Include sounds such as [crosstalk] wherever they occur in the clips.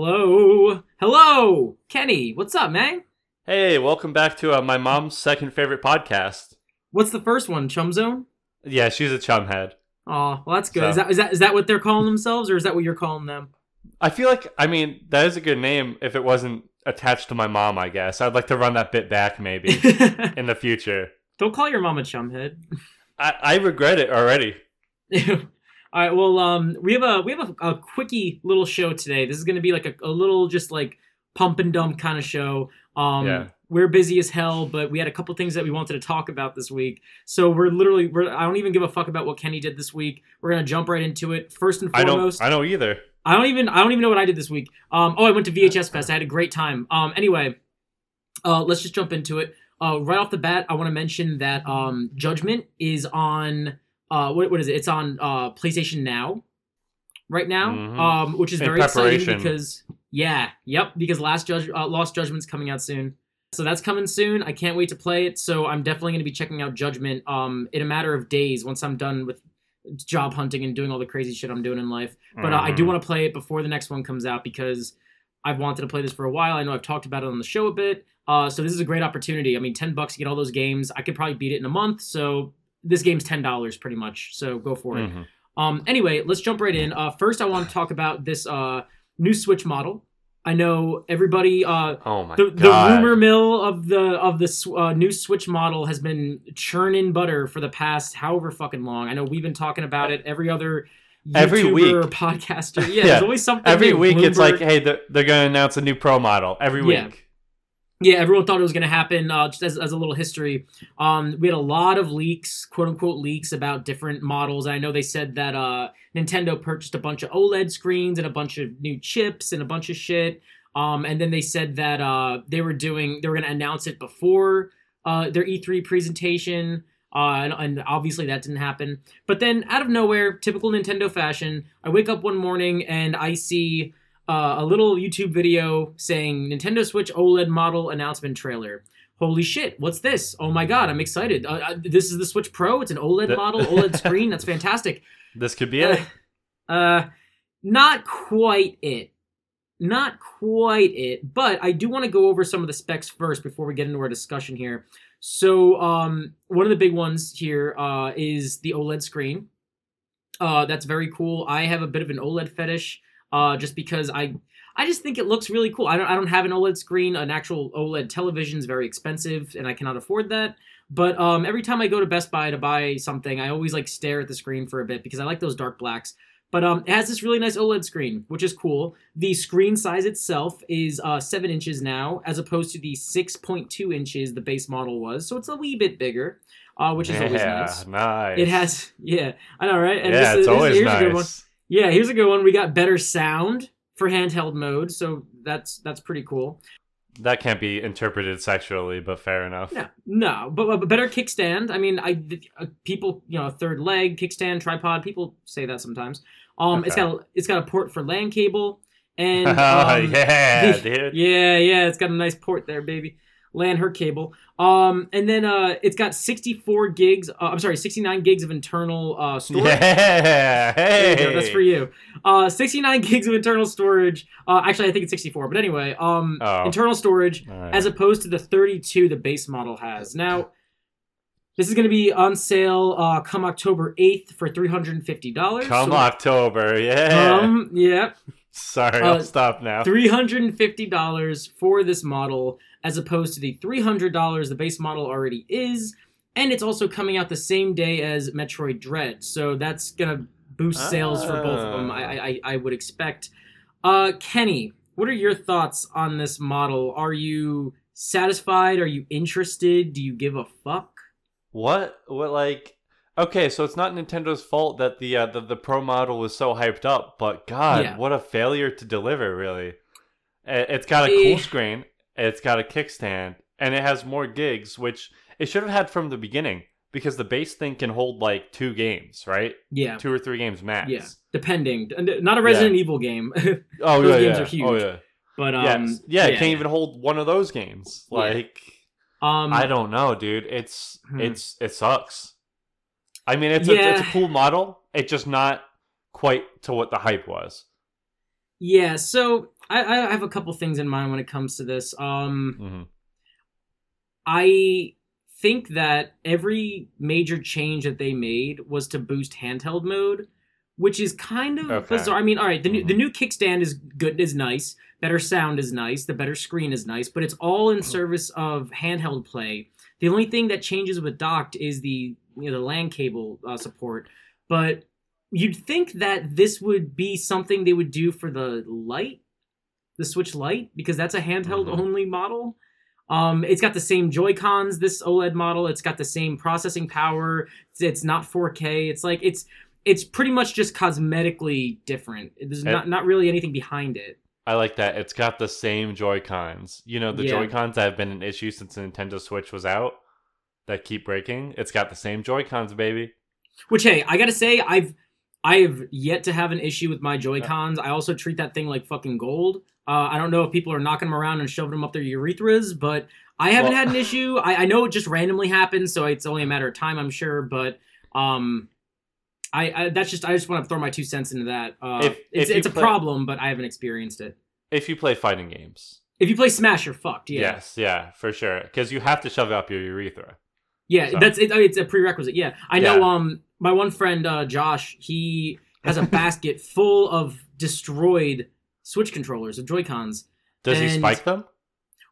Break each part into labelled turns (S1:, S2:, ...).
S1: Hello. Hello. Kenny, what's up, man?
S2: Hey, welcome back to uh, my mom's second favorite podcast.
S1: What's the first one? Chum Zone?
S2: Yeah, she's a chumhead.
S1: Oh, well, that's good.
S2: So-
S1: Is that is that is that what they're calling themselves, or is that what you're calling them?
S2: I feel like, I mean, that is a good name if it wasn't attached to my mom, I guess. I'd like to run that bit back maybe [laughs] in the future.
S1: Don't call your mom a chumhead.
S2: I, I regret it already. [laughs]
S1: All right. Well, um, we have a we have a, a quickie little show today. This is going to be like a, a little just like pump and dump kind of show. Um,
S2: Yeah.
S1: we're busy as hell, but we had a couple things that we wanted to talk about this week. So we're literally we're I don't even give a fuck about what Kenny did this week. We're gonna jump right into it. First and
S2: I
S1: foremost,
S2: don't I don't either.
S1: I don't even I don't even know what I did this week. Um, oh, I went to VHS Fest. I had a great time. Um, anyway, uh, let's just jump into it. Uh, right off the bat, I want to mention that um, Judgment is on uh, what what is it? It's on uh, PlayStation Now right now,
S2: Mhm.
S1: um, which is
S2: In
S1: very exciting because yeah, yep, because Last Judge uh, Lost Judgment's coming out soon. So that's coming soon. I can't wait to play it. So I'm definitely going to be checking out Judgment um, in a matter of days once I'm done with job hunting and doing all the crazy shit I'm doing in life. But uh, I do
S2: Mhm.
S1: want to play it before the next one comes out because I've wanted to play this for a while. I know I've talked about it on the show a bit. Uh, so this is a great opportunity. I mean, ten bucks to get all those games. I could probably beat it in a month. So this game's ten dollars pretty much. So go for it.
S2: Mhm.
S1: Um, anyway, let's jump right in. Uh, first, I want to talk about this uh, new Switch model. I know everybody. Uh,
S2: Oh my
S1: the, the rumor mill of the of the uh, new Switch model has been churning butter for the past however fucking long. I know we've been talking about it every other
S2: Every week.
S1: or podcaster. Yeah, [laughs]
S2: Yeah.
S1: there's always something.
S2: Every week it's like, hey, they're, they're going to announce a new pro model every week.
S1: Yeah. Yeah, everyone thought it was going to happen. Uh, just as, as a little history, um, we had a lot of leaks, quote unquote leaks about different models. I know they said that uh, Nintendo purchased a bunch of OLED screens and a bunch of new chips and a bunch of shit. Um, and then they said that uh, they were doing, they were going to announce it before uh, their E3 presentation. Uh, and, and obviously that didn't happen. But then out of nowhere, typical Nintendo fashion, I wake up one morning and I see uh, a little YouTube video saying Nintendo Switch OLED model announcement trailer. Holy shit, what's this? Oh my god, I'm excited. Uh, uh, this is the Switch Pro. It's an OLED
S2: The-
S1: model, OLED [laughs] screen. That's fantastic.
S2: This could be it.
S1: Uh, not quite it. Not quite it, but I do want to go over some of the specs first before we get into our discussion here. So, um, one of the big ones here uh, is the OLED screen. Uh, that's very cool. I have a bit of an OLED fetish, uh, just because I, I just think it looks really cool. I don't, I don't have an OLED screen. An actual OLED television is very expensive, and I cannot afford that. But um, every time I go to Best Buy to buy something, I always like stare at the screen for a bit because I like those dark blacks. But um, it has this really nice OLED screen, which is cool. The screen size itself is uh, seven inches now, as opposed to the six point two inches the base model was. So it's a wee bit bigger, uh, which is always
S2: yeah,
S1: nice.
S2: nice.
S1: It has, yeah, I know, right? And
S2: yeah,
S1: this is-
S2: it's always
S1: here's a good one.
S2: nice.
S1: Yeah, here's a good one. We got better sound for handheld mode, so that's that's pretty cool.
S2: That can't be interpreted sexually, but fair enough.
S1: No, no, but, but better kickstand. I mean, I uh, people, you know, third leg kickstand, tripod. People say that sometimes. Um, it's got a, it's got a port for LAN cable, and [laughs]
S2: oh,
S1: um,
S2: yeah,
S1: the- [laughs]
S2: dude.
S1: yeah, yeah, it's got a nice port there, baby. LAN her cable. Um, and then uh, it's got 64 gigs. Uh, I'm sorry, 69 gigs of internal uh [laughs] storage.
S2: Yeah, hey.
S1: that's for you. Uh, 69 [laughs] gigs of internal storage. Uh, actually, I think it's 64. But anyway, um,
S2: Oh.
S1: internal storage
S2: right.
S1: as opposed to the 32 the base model has. Now, this is going to be on sale uh, come October 8th for $350.
S2: Come
S1: So,
S2: October, yeah.
S1: Um, yeah, [laughs]
S2: Sorry, I'll stop now.
S1: $350 for this model as opposed to the $300 the base model already is. And it's also coming out the same day as Metroid Dread. So that's going to boost sales for both of them,
S2: Ah.
S1: I, I, I would expect. Uh, Kenny, what are your thoughts on this model? Are you satisfied? Are you interested? Do you give a fuck?
S2: What? What? Like? Okay, so it's not Nintendo's fault that the uh, the, the Pro model was so hyped up, but God,
S1: Yeah.
S2: what a failure to deliver! Really, it's got a cool screen, it's got a kickstand, and it has more gigs, which it should have had from the beginning because the base thing can hold like two games, right?
S1: Yeah.
S2: Two or three games max.
S1: Yeah. Depending. Uh, Not a Resident Evil game. [laughs]
S2: Oh
S1: Those
S2: yeah,
S1: games
S2: yeah.
S1: are huge.
S2: Oh yeah.
S1: but um
S2: Yes. yeah, it can't even hold one of those games.
S1: Yeah.
S2: Like
S1: um
S2: I don't know, dude. It's
S1: Hmm.
S2: it's it sucks. I mean, it's a it's a cool model. It's just not quite to what the hype was.
S1: Yeah, so I, I have a couple things in mind when it comes to this. Um,
S2: hmm
S1: I think that every major change that they made was to boost handheld mode, which is kind of
S2: Okay.
S1: bizarre. I mean, all right, the new the
S2: Mhm.
S1: new kickstand is good, is nice. Better sound is nice. The better screen is nice, but it's all in service of handheld play. The only thing that changes with docked is the you know the LAN cable uh, support, but you'd think that this would be something they would do for the light, the Switch Lite, because that's a handheld
S2: Mhm.
S1: only model. Um, it's got the same Joy Cons. This OLED model. It's got the same processing power. It's, it's not 4K. It's like it's it's pretty much just cosmetically different. There's
S2: It-
S1: not not really anything behind it.
S2: I like that. It's got the same Joy Cons. You know, the
S1: Yeah.
S2: Joy Cons that have been an issue since the Nintendo Switch was out that keep breaking. It's got the same Joy Cons, baby.
S1: Which hey, I gotta say, I've I have yet to have an issue with my Joy Cons. I also treat that thing like fucking gold. Uh, I don't know if people are knocking them around and shoving them up their urethras, but I haven't
S2: Well-
S1: had an issue. I, I know it just randomly happens, so it's only a matter of time, I'm sure. But um, I, I that's just I just want to throw my two cents into that. Uh,
S2: If-
S1: it's
S2: if
S1: it's a
S2: play-
S1: problem, but I haven't experienced it.
S2: If you play fighting games.
S1: If you play Smash, you're fucked. Yeah,
S2: Yes, yeah, for sure. Because you have to shove up your urethra.
S1: Yeah,
S2: So-
S1: that's it, it's a prerequisite. Yeah, I know.
S2: Yeah.
S1: Um, my one friend uh, Josh, he has a [laughs] basket full of destroyed Switch controllers of Joy Cons.
S2: Does he spike them?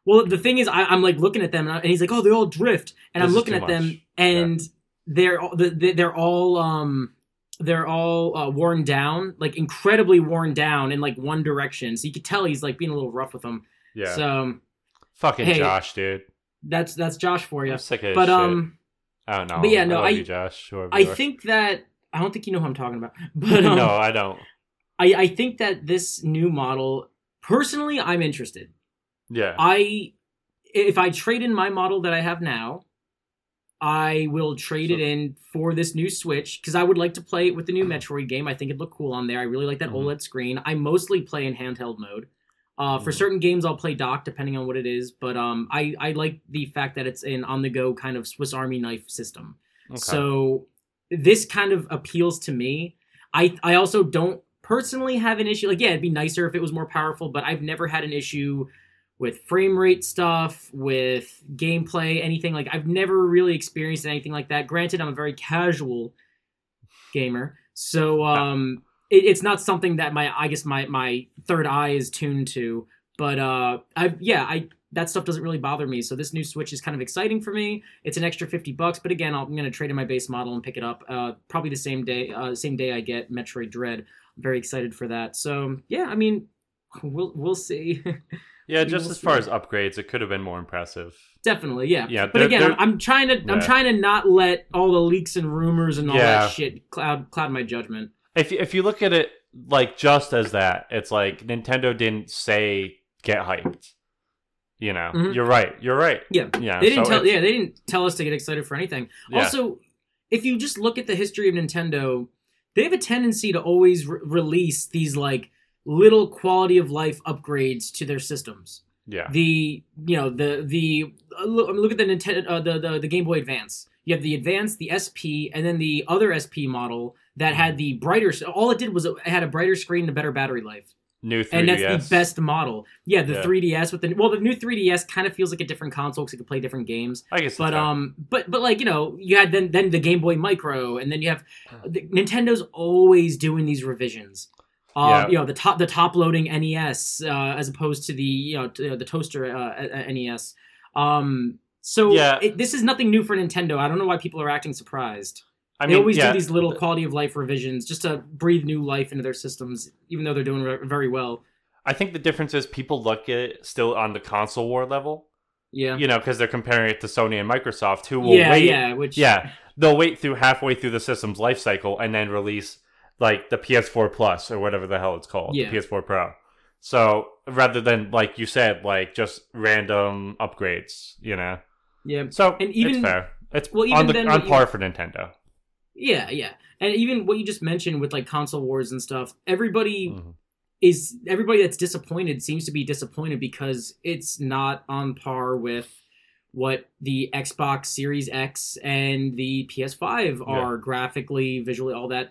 S1: Well, the thing is, I, I'm like looking at them, and, I- and he's like, "Oh, they all drift," and
S2: This
S1: I'm looking at them,
S2: much.
S1: and they're all the- the- they're all um they're all uh, worn down, like incredibly worn down in like one direction. So you could tell he's like being a little rough with them.
S2: Yeah.
S1: So
S2: Fucking
S1: hey,
S2: Josh, dude.
S1: that's that's Josh for you.
S2: I'm sick of
S1: But
S2: shit.
S1: um,
S2: I don't know.
S1: but yeah, no,
S2: love
S1: I-
S2: you, Josh.
S1: I
S2: are.
S1: think that I don't think you know who I'm talking about, [laughs] but [laughs] um,
S2: no, I don't.
S1: I, I think that this new model, personally, I'm interested.
S2: Yeah.
S1: I if I trade in my model that I have now, I will trade it in for this new Switch because I would like to play it with the new [clears throat] Metroid game. I think it'd look cool on there. I really like that
S2: Mhm.
S1: OLED screen. I mostly play in handheld mode. Uh, for
S2: Mhm.
S1: certain games, I'll play dock depending on what it is, but um, I I like the fact that it's an on the go kind of Swiss Army knife system.
S2: Okay.
S1: So this kind of appeals to me. I I also don't personally have an issue. Like, yeah, it'd be nicer if it was more powerful, but I've never had an issue with frame rate stuff, with gameplay, anything like. I've never really experienced anything like that. Granted, I'm a very casual gamer, so um, it, it's not something that my I guess my my third eye is tuned to. But uh, I yeah I that stuff doesn't really bother me. So this new Switch is kind of exciting for me. It's an extra fifty bucks, but again, I'm gonna trade in my base model and pick it up. Uh, probably the same day, uh, same day I get Metroid Dread. I'm very excited for that. So yeah, I mean, we'll we'll see. [laughs]
S2: yeah,
S1: we
S2: just as far as upgrades, it could have been more impressive.
S1: Definitely, yeah.
S2: Yeah,
S1: But again, I'm, I'm trying to I'm trying to not let all the leaks and rumors and all
S2: Yeah.
S1: that shit cloud cloud my judgment.
S2: If if you look at it like just as that, it's like Nintendo didn't say get hyped. You know,
S1: Mhm.
S2: you're right. You're right.
S1: Yeah.
S2: Yeah.
S1: They didn't
S2: so
S1: tell yeah, they didn't tell us to get excited for anything.
S2: Yeah.
S1: Also, if you just look at the history of Nintendo, they have a tendency to always re- release these like little quality of life upgrades to their systems.
S2: yeah.
S1: The you know the the uh, look, I mean, look at the Nintendo uh, the, the the Game Boy Advance. You have the Advance, the SP, and then the other SP model that had the brighter. All it did was it had a brighter screen and a better battery life
S2: New 3DS.
S1: and that's the best model. Yeah, the
S2: Yeah.
S1: 3DS with the well, the new 3DS kind of feels like a different console because it can play different games.
S2: I guess.
S1: But
S2: it's fine.
S1: um, but but like you know, you had then then the Game Boy Micro, and then you have the, Nintendo's always doing these revisions. Um,
S2: Yeah.
S1: you know the top the top loading NES uh, as opposed to the you know to, the toaster uh, uh, NES. Um, so
S2: Yeah.
S1: it, this is nothing new for Nintendo. I don't know why people are acting surprised.
S2: I
S1: they always
S2: yeah,
S1: do these little quality of life revisions just to breathe new life into their systems, even though they're doing re- very well.
S2: I think the difference is people look at it still on the console war level.
S1: Yeah.
S2: You know, because they're comparing it to Sony and Microsoft, who will
S1: yeah,
S2: wait.
S1: yeah, which
S2: Yeah, they'll wait through halfway through the system's life cycle and then release like the PS4 Plus or whatever the hell it's called,
S1: Yeah.
S2: the PS4 Pro. So rather than like you said, like just random upgrades, you know.
S1: yeah,
S2: So
S1: And even-
S2: it's fair. It's
S1: well, even
S2: on the
S1: then
S2: on par for Nintendo.
S1: Yeah, yeah, and even what you just mentioned with like console wars and stuff, everybody
S2: Mhm.
S1: is everybody that's disappointed seems to be disappointed because it's not on par with what the Xbox Series X and the PS5 are graphically, visually, all that.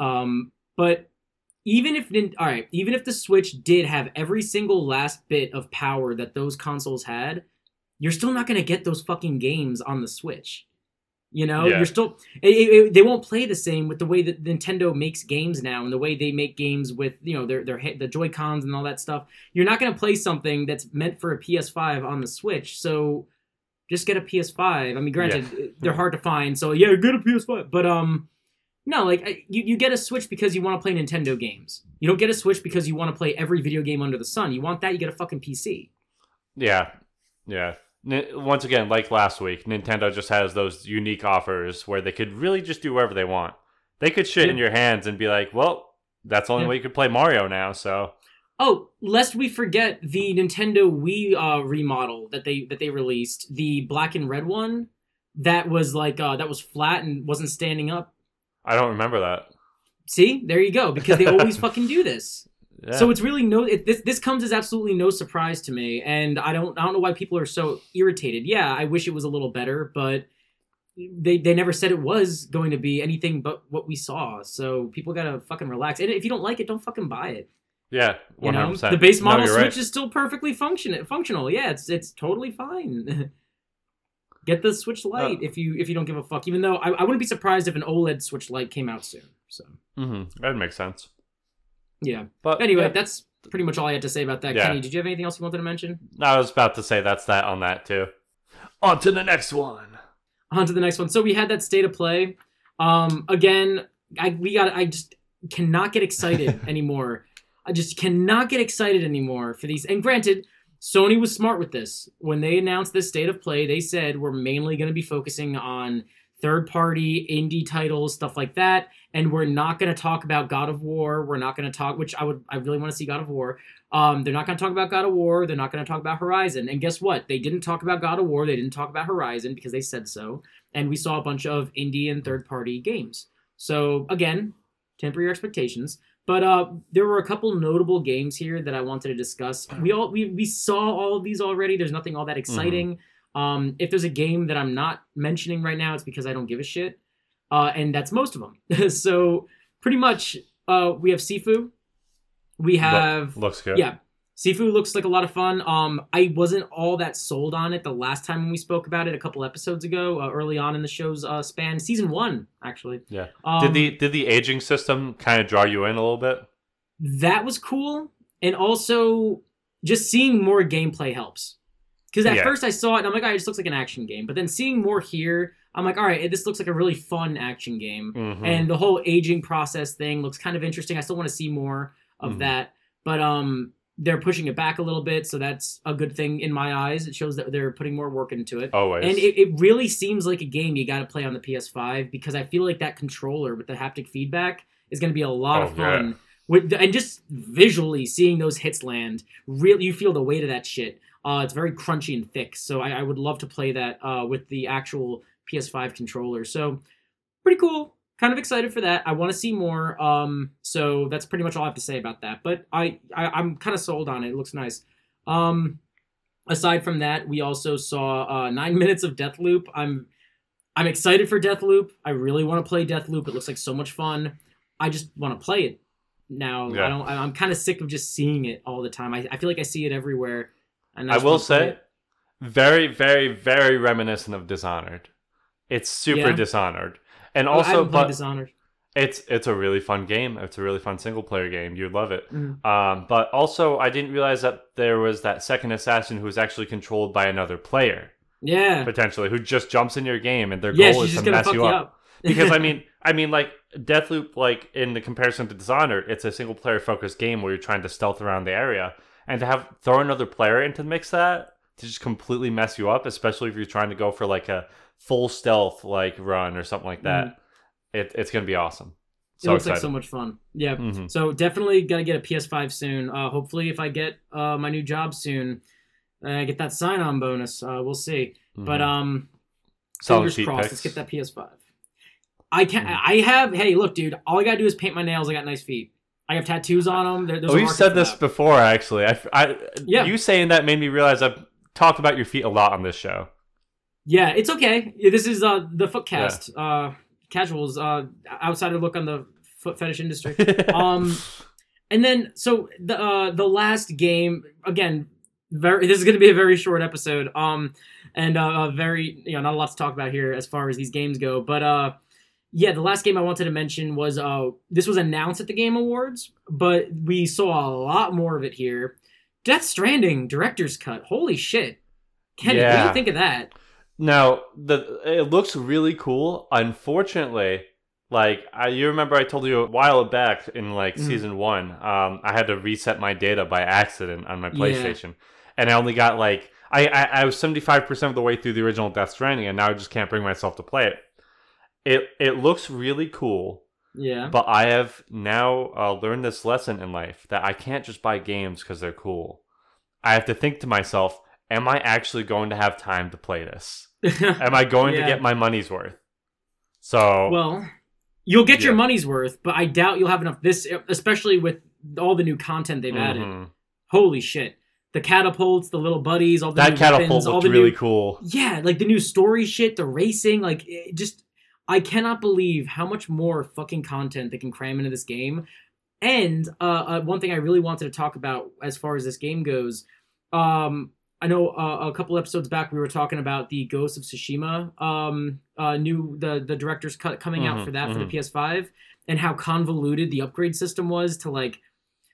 S1: Um, but even if all right, even if the Switch did have every single last bit of power that those consoles had, you're still not going to get those fucking games on the Switch. You know,
S2: Yeah.
S1: you're still it, it- they won't play the same with the way that Nintendo makes games now and the way they make games with you know their their the Joy Cons and all that stuff. You're not going to play something that's meant for a PS5 on the Switch, so just get a PS5. I mean, granted, they're hard to find, so yeah, get a PS5. But um, no, like I- you, you get a Switch because you want to play Nintendo games. You don't get a Switch because you want to play every video game under the sun. You want that, you get a fucking PC.
S2: Yeah, yeah. Once again, like last week, Nintendo just has those unique offers where they could really just do whatever they want. They could shit in your hands and be like, "Well, that's the only
S1: Yeah.
S2: way you could play Mario now." So
S1: Oh, lest we forget the Nintendo Wii uh, remodel that they that they released, the black and red one that was like uh, that was flat and wasn't standing up.
S2: I don't remember that.
S1: See, there you go. Because they always [laughs] fucking do this.
S2: Yeah.
S1: So it's really no. It, this this comes as absolutely no surprise to me, and I don't I don't know why people are so irritated. Yeah, I wish it was a little better, but they they never said it was going to be anything but what we saw. So people gotta fucking relax. And if you don't like it, don't fucking buy it.
S2: yeah,
S1: You
S2: one hundred
S1: know,
S2: percent.
S1: the base model
S2: no,
S1: Switch
S2: right.
S1: is still perfectly function functional. Yeah, it's it's totally fine. [laughs] Get the Switch Lite
S2: Uh,
S1: if you if you don't give a fuck. Even though I, I wouldn't be surprised if an OLED Switch Lite came out soon. So
S2: Mm-hmm. That makes sense.
S1: Yeah.
S2: But
S1: Anyway,
S2: yeah.
S1: that's pretty much all I had to say about that.
S2: Yeah.
S1: Kenny, did you have anything else you wanted to mention?
S2: I was about to say that's that on that too. On to the next one.
S1: On to the next one. So we had that state of play. Um, again, I we got. I just cannot get excited [laughs] anymore. I just cannot get excited anymore for these. And granted, Sony was smart with this when they announced this state of play. They said we're mainly going to be focusing on third-party indie titles, stuff like that, and we're not going to talk about God of War. We're not going to talk, which I would, I really want to see God of War. Um, they're not going to talk about God of War. They're not going to talk about Horizon. And guess what? They didn't talk about God of War. They didn't talk about Horizon because they said so. And we saw a bunch of indie and third party games. So again, temper your expectations. But uh, there were a couple notable games here that I wanted to discuss. We all we, we saw all of these already. There's nothing all that exciting. Um, if there's a game that I'm not mentioning right now, it's because I don't give a shit. Uh, and that's most of them. [laughs] so pretty much, uh, we have Sifu. We have
S2: Looks good.
S1: yeah. Sifu looks like a lot of fun. Um, I wasn't all that sold on it the last time when we spoke about it a couple episodes ago, uh, early on in the show's uh, span, season one actually.
S2: Yeah.
S1: Um,
S2: did the did the aging system kind of draw you in a little bit?
S1: that was cool, and also just seeing more gameplay helps. Because at
S2: Yeah.
S1: first I saw it and I'm like, oh, it just looks like an action game. But then seeing more here, I'm like, all right, this looks like a really fun action game.
S2: Mhm.
S1: and the whole aging process thing looks kind of interesting. I still want to see more of
S2: Mhm.
S1: that, but um, they're pushing it back a little bit, so that's a good thing in my eyes. It shows that they're putting more work into it.
S2: always.
S1: And it, it really seems like a game you got to play on the PS5 because I feel like that controller with the haptic feedback is going to be a lot of
S2: Oh, yeah.
S1: fun. With and just visually seeing those hits land, really you feel the weight of that shit. Uh, it's very crunchy and thick, so I, I would love to play that uh, with the actual PS5 controller. So pretty cool. Kind of excited for that. I want to see more. Um, so that's pretty much all I have to say about that. But I, I I'm kind of sold on it. It looks nice. Um, aside from that, we also saw uh, nine [laughs] minutes of Deathloop. I'm I'm excited for Deathloop. I really want to play Deathloop. It looks like so much fun. I just want to play it now.
S2: Yeah.
S1: I don't. I'm kind of sick of just seeing it all the time. I, I feel like I see it everywhere. And
S2: I will say,
S1: it.
S2: very, very, very reminiscent of Dishonored. It's super
S1: Yeah.
S2: Dishonored, and
S1: Oh, I
S2: also, but
S1: Dishonored.
S2: it's it's a really fun game. It's a really fun single player game. You'd love it.
S1: Mhm.
S2: Um, but also, I didn't realize that there was that second assassin who was actually controlled by another player
S1: Yeah.
S2: potentially, who just jumps in your game, and their
S1: yeah,
S2: goal is to mess you up.
S1: up. [laughs]
S2: because I mean, I mean, like Deathloop, like in the comparison to Dishonored, it's a single player focused game where you're trying to stealth around the area, and to have throw another player into the mix that to just completely mess you up, especially if you're trying to go for like a full stealth like run or something like that, it, it's gonna be awesome.
S1: it
S2: So
S1: looks like so much fun. Yeah.
S2: Mhm.
S1: So definitely gotta get a PS5 soon. Uh, hopefully, if I get uh, my new job soon, uh, I get that sign-on bonus. Uh, we'll see. But
S2: Mhm.
S1: um,
S2: Selling
S1: fingers crossed.
S2: picks.
S1: Let's get that PS5. I can.
S2: Mhm.
S1: I have. Hey, look, dude. All I gotta do is paint my nails. I got nice feet. I have tattoos on them. There, there's
S2: Oh, said this
S1: that.
S2: before, actually. I, I,
S1: Yeah.
S2: You saying that made me realize I've talked about your feet a lot on this show.
S1: Yeah, it's okay. This is uh the Footcast. Uh, casuals. Uh, outsider look on the foot fetish industry. [laughs] um and then so the uh the last game again very this is going to be a very short episode um and uh very you know not a lot to talk about here as far as these games go but uh yeah the last game i wanted to mention was uh this was announced at the game awards but we saw a lot more of it here death stranding director's cut holy shit kenny what do you think of that
S2: Now, the it looks really cool. Unfortunately, like I, you remember, I told you a while back in like
S1: Mhm.
S2: season one, um, I had to reset my data by accident on my
S1: Yeah.
S2: PlayStation, and I only got like I I, I was seventy five percent of the way through the original Death Stranding, and now I just can't bring myself to play it. It it looks really cool,
S1: yeah
S2: but I have now uh, learned this lesson in life that I can't just buy games because they're cool. I have to think to myself, am I actually going to have time to play this? [laughs] Am I going
S1: Yeah.
S2: to get my money's worth? So
S1: Well, you'll get your money's worth, but I doubt you'll have enough. This, especially with all the new content they've added.
S2: mhm.
S1: Holy shit! The catapults, the little buddies, all the
S2: that
S1: new
S2: catapult
S1: weapons, all the
S2: really
S1: new,
S2: cool.
S1: yeah, like the new story shit, the racing, like it just. I cannot believe how much more fucking content they can cram into this game. And uh, uh, one thing I really wanted to talk about as far as this game goes, um, I know uh, a couple episodes back we were talking about the Ghost of Tsushima um, uh, new the the director's cut coming out
S2: Mhm,
S1: for that for the
S2: mhm.
S1: PS5 and how convoluted the upgrade system was to like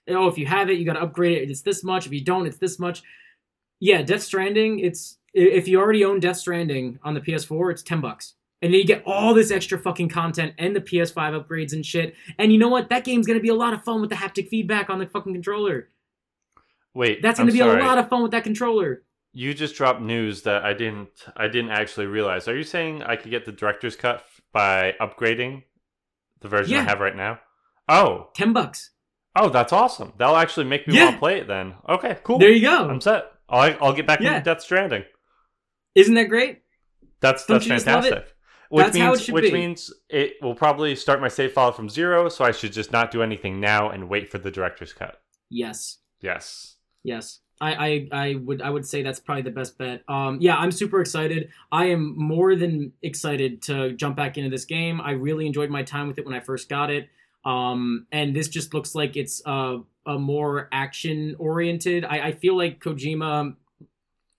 S1: oh if you have it you got to upgrade it it's this much if you don't it's this much yeah Death Stranding it's if you already own Death Stranding on the PS4 it's 10 bucks and then you get all this extra fucking content and the PS5 upgrades and shit and you know what that game's gonna be a lot of fun with the haptic feedback on the fucking controller
S2: Wait,
S1: that's
S2: I'm
S1: gonna be
S2: sorry.
S1: a lot of fun with that controller
S2: You just dropped news that I didn't. I didn't actually realize. Are you saying I could get the director's cut by upgrading the version I have right now? Oh,
S1: 10 bucks
S2: oh, that's awesome. That'll actually make me
S1: Yeah.
S2: want to play it then. Okay, cool.
S1: there you go
S2: I'm set. I'll, I'll get back
S1: Yeah.
S2: into Death Stranding.
S1: isn't that great
S2: That's
S1: Don't
S2: that's
S1: you just love it?
S2: fantastic. Which
S1: That's
S2: means
S1: how it should
S2: which
S1: be.
S2: means it will probably start my save file from zero, so I should just not do anything now and wait for the director's cut.
S1: yes
S2: Yes.
S1: Yes. I, I, I would I would say that's probably the best bet. Um, yeah, I'm super excited. I am more than excited to jump back into this game. I really enjoyed my time with it when I first got it. Um, and this just looks like it's uh, a more action oriented. I, I feel like Kojima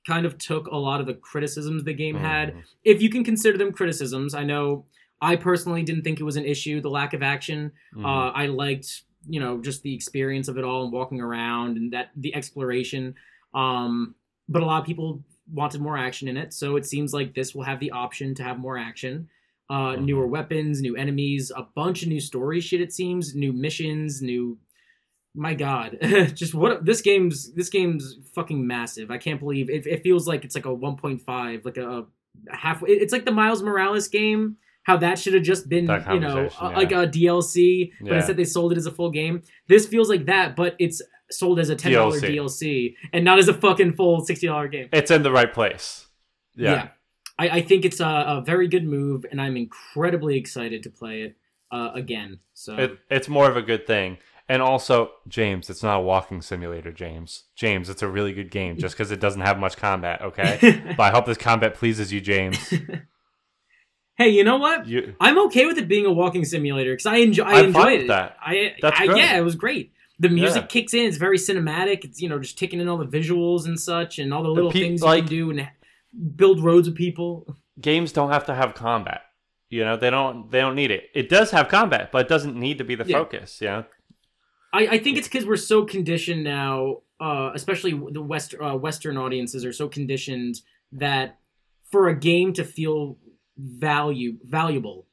S1: kind of took a lot of the criticisms the game had
S2: Mhm.
S1: if you can consider them criticisms. I know I personally didn't think it was an issue, the lack of action.
S2: Mhm.
S1: Uh, I liked, you know, just the experience of it all and walking around and that the exploration. Um, but a lot of people wanted more action in it, so it seems like this will have the option to have more action. Uh,
S2: Mhm.
S1: Newer weapons, new enemies, a bunch of new story shit. It seems new missions, new. My God, [laughs] just what this game's this game's fucking massive. I can't believe it. It feels like it's like a 1.5, like a, a half. It's like the Miles Morales game. How that should have just been, you know, uh,
S2: yeah.
S1: like a DLC, but
S2: Yeah.
S1: instead they sold it as a full game. This feels like that, but it's sold as a ten dollar
S2: DLC.
S1: DLC and not as a fucking full sixty dollar game.
S2: It's in the right place. Yeah.
S1: I, I think it's a, a very good move, and I'm incredibly excited to play it uh, again. So
S2: It, it's more of a good thing. And also, James, it's not a walking simulator, James. James, it's a really good game just because it doesn't have much combat, okay? [laughs] but I hope this combat pleases you, James. [laughs]
S1: hey, you know what?
S2: You,
S1: I'm okay with it being a walking simulator because I enjoy. I
S2: I'm
S1: enjoyed it.
S2: that.
S1: I,
S2: That's
S1: I
S2: great.
S1: yeah, it was great. The music
S2: Yeah.
S1: kicks in. It's very cinematic. It's you know just taking in all the visuals and such, and all the little
S2: pe-
S1: things you can do and build roads with people.
S2: games don't have to have combat. You know, they don't they don't need it. It does have combat, but it doesn't need to be the
S1: Yeah.
S2: focus, you know?
S1: I, I think it's because we're so conditioned now, uh, especially the West uh, Western audiences are so conditioned that for a game to feel value valuable,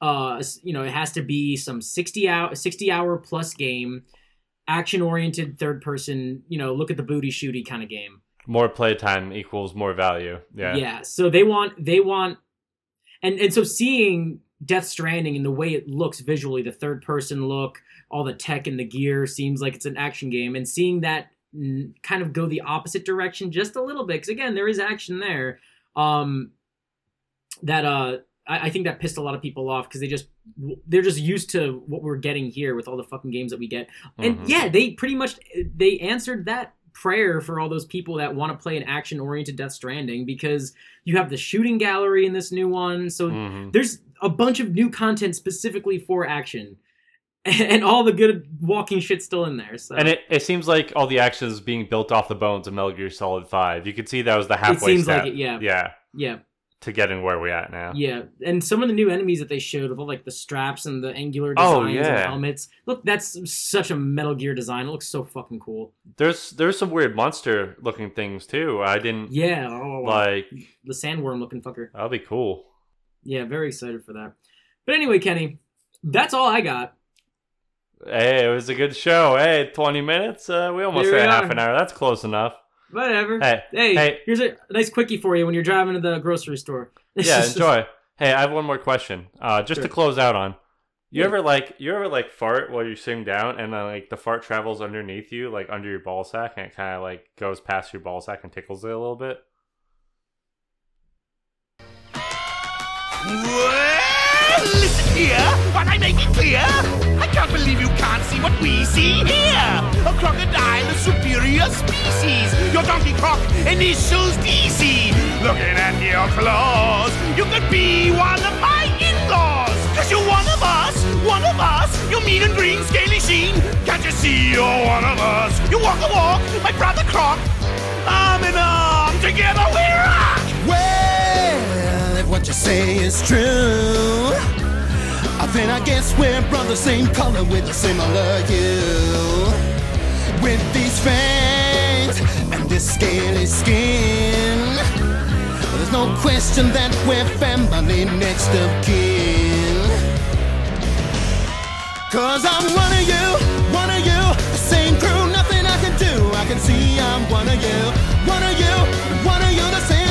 S1: uh, you know, it has to be some sixty hour sixty hour plus game, action oriented third person. You know, look at the booty shooty kind of game.
S2: More playtime equals more value. Yeah.
S1: Yeah. So they want they want and and so seeing Death Stranding and the way it looks visually, the third person look, all the tech and the gear seems like it's an action game, and seeing that kind of go the opposite direction just a little bit, because again, there is action there. Um, that uh, I, I think that pissed a lot of people off because they just they're just used to what we're getting here with all the fucking games that we get, and
S2: Mhm.
S1: yeah, they pretty much they answered that prayer for all those people that want to play an action oriented Death Stranding because you have the shooting gallery in this new one, so
S2: Mhm.
S1: there's a bunch of new content specifically for action [laughs] and all the good walking shit's still in there. So
S2: And it, it seems like all the action is being built off the bones of Metal Gear Solid 5. You could see that was the
S1: it
S2: halfway
S1: seems
S2: step.
S1: like it. Yeah,
S2: Yeah,
S1: yeah,
S2: to getting where we're at now.
S1: yeah. And some of the new enemies that they showed of all like the straps and the angular
S2: Oh,
S1: designs and helmets. Look, that's such a Metal Gear design. It looks so fucking cool.
S2: There's there's some weird monster looking things too. I didn't
S1: Yeah. Oh,
S2: like.
S1: the sandworm looking fucker.
S2: That'll be cool.
S1: Yeah, very excited for that. But anyway, Kenny, that's all I got.
S2: Hey, it was a good show. Hey, 20 minutes. Uh, we almost
S1: Here we
S2: half an hour. That's close enough.
S1: Whatever.
S2: Hey,
S1: Hey,
S2: hey.
S1: here's a nice quickie for you when you're driving to the grocery store. [laughs]
S2: yeah, enjoy. Hey, I have one more question. Uh, just
S1: Sure.
S2: to close out on. You
S1: Yeah.
S2: ever like you ever like fart while you're sitting down and then like the fart travels underneath you, like under your ball sack, and it kind of like goes past your ball sack and tickles it a little bit?
S3: Well, listen here, what I make it clear. I can't believe you can't see what we see here. A crocodile, a superior species. Your donkey croc, initials DC. Looking at your claws, you could be one of my in-laws. Cause you're one of us, one of us. You're mean and green, scaly sheen. Can't you see you're one of us? You walk a walk, my brother croc. Arm in arm, together we
S4: say is true. Uh, I think I guess we're brothers, same color with a similar hue. With these fangs and this scaly skin, there's no question that we're family next of kin. Cause I'm one of you, one of you, the same crew, nothing I can do. I can see I'm one of you, one of you, one of you, the same.